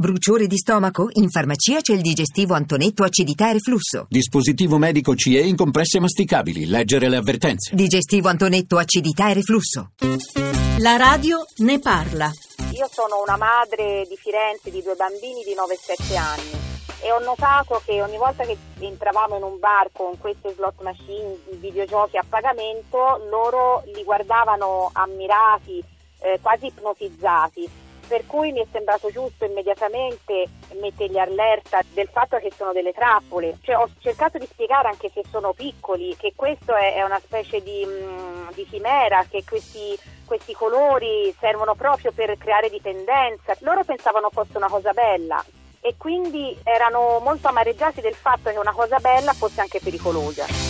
Bruciore di stomaco? In farmacia c'è il digestivo Antonetto acidità e reflusso. Dispositivo medico CE in compresse masticabili. Leggere le avvertenze. Digestivo Antonetto acidità e reflusso. La radio ne parla. Io sono una madre di Firenze di due bambini di 9 e 7 anni e ho notato che ogni volta che entravamo in un bar con queste slot machine, videogiochi a pagamento, loro li guardavano ammirati, eh, quasi ipnotizzati per cui mi è sembrato giusto immediatamente mettergli allerta del fatto che sono delle trappole. Cioè, ho cercato di spiegare, anche se sono piccoli, che questo è, è una specie di, mh, mm, di chimera, che questi, questi colori servono proprio per creare dipendenza. Loro pensavano fosse una cosa bella e quindi erano molto amareggiati del fatto che una cosa bella fosse anche pericolosa.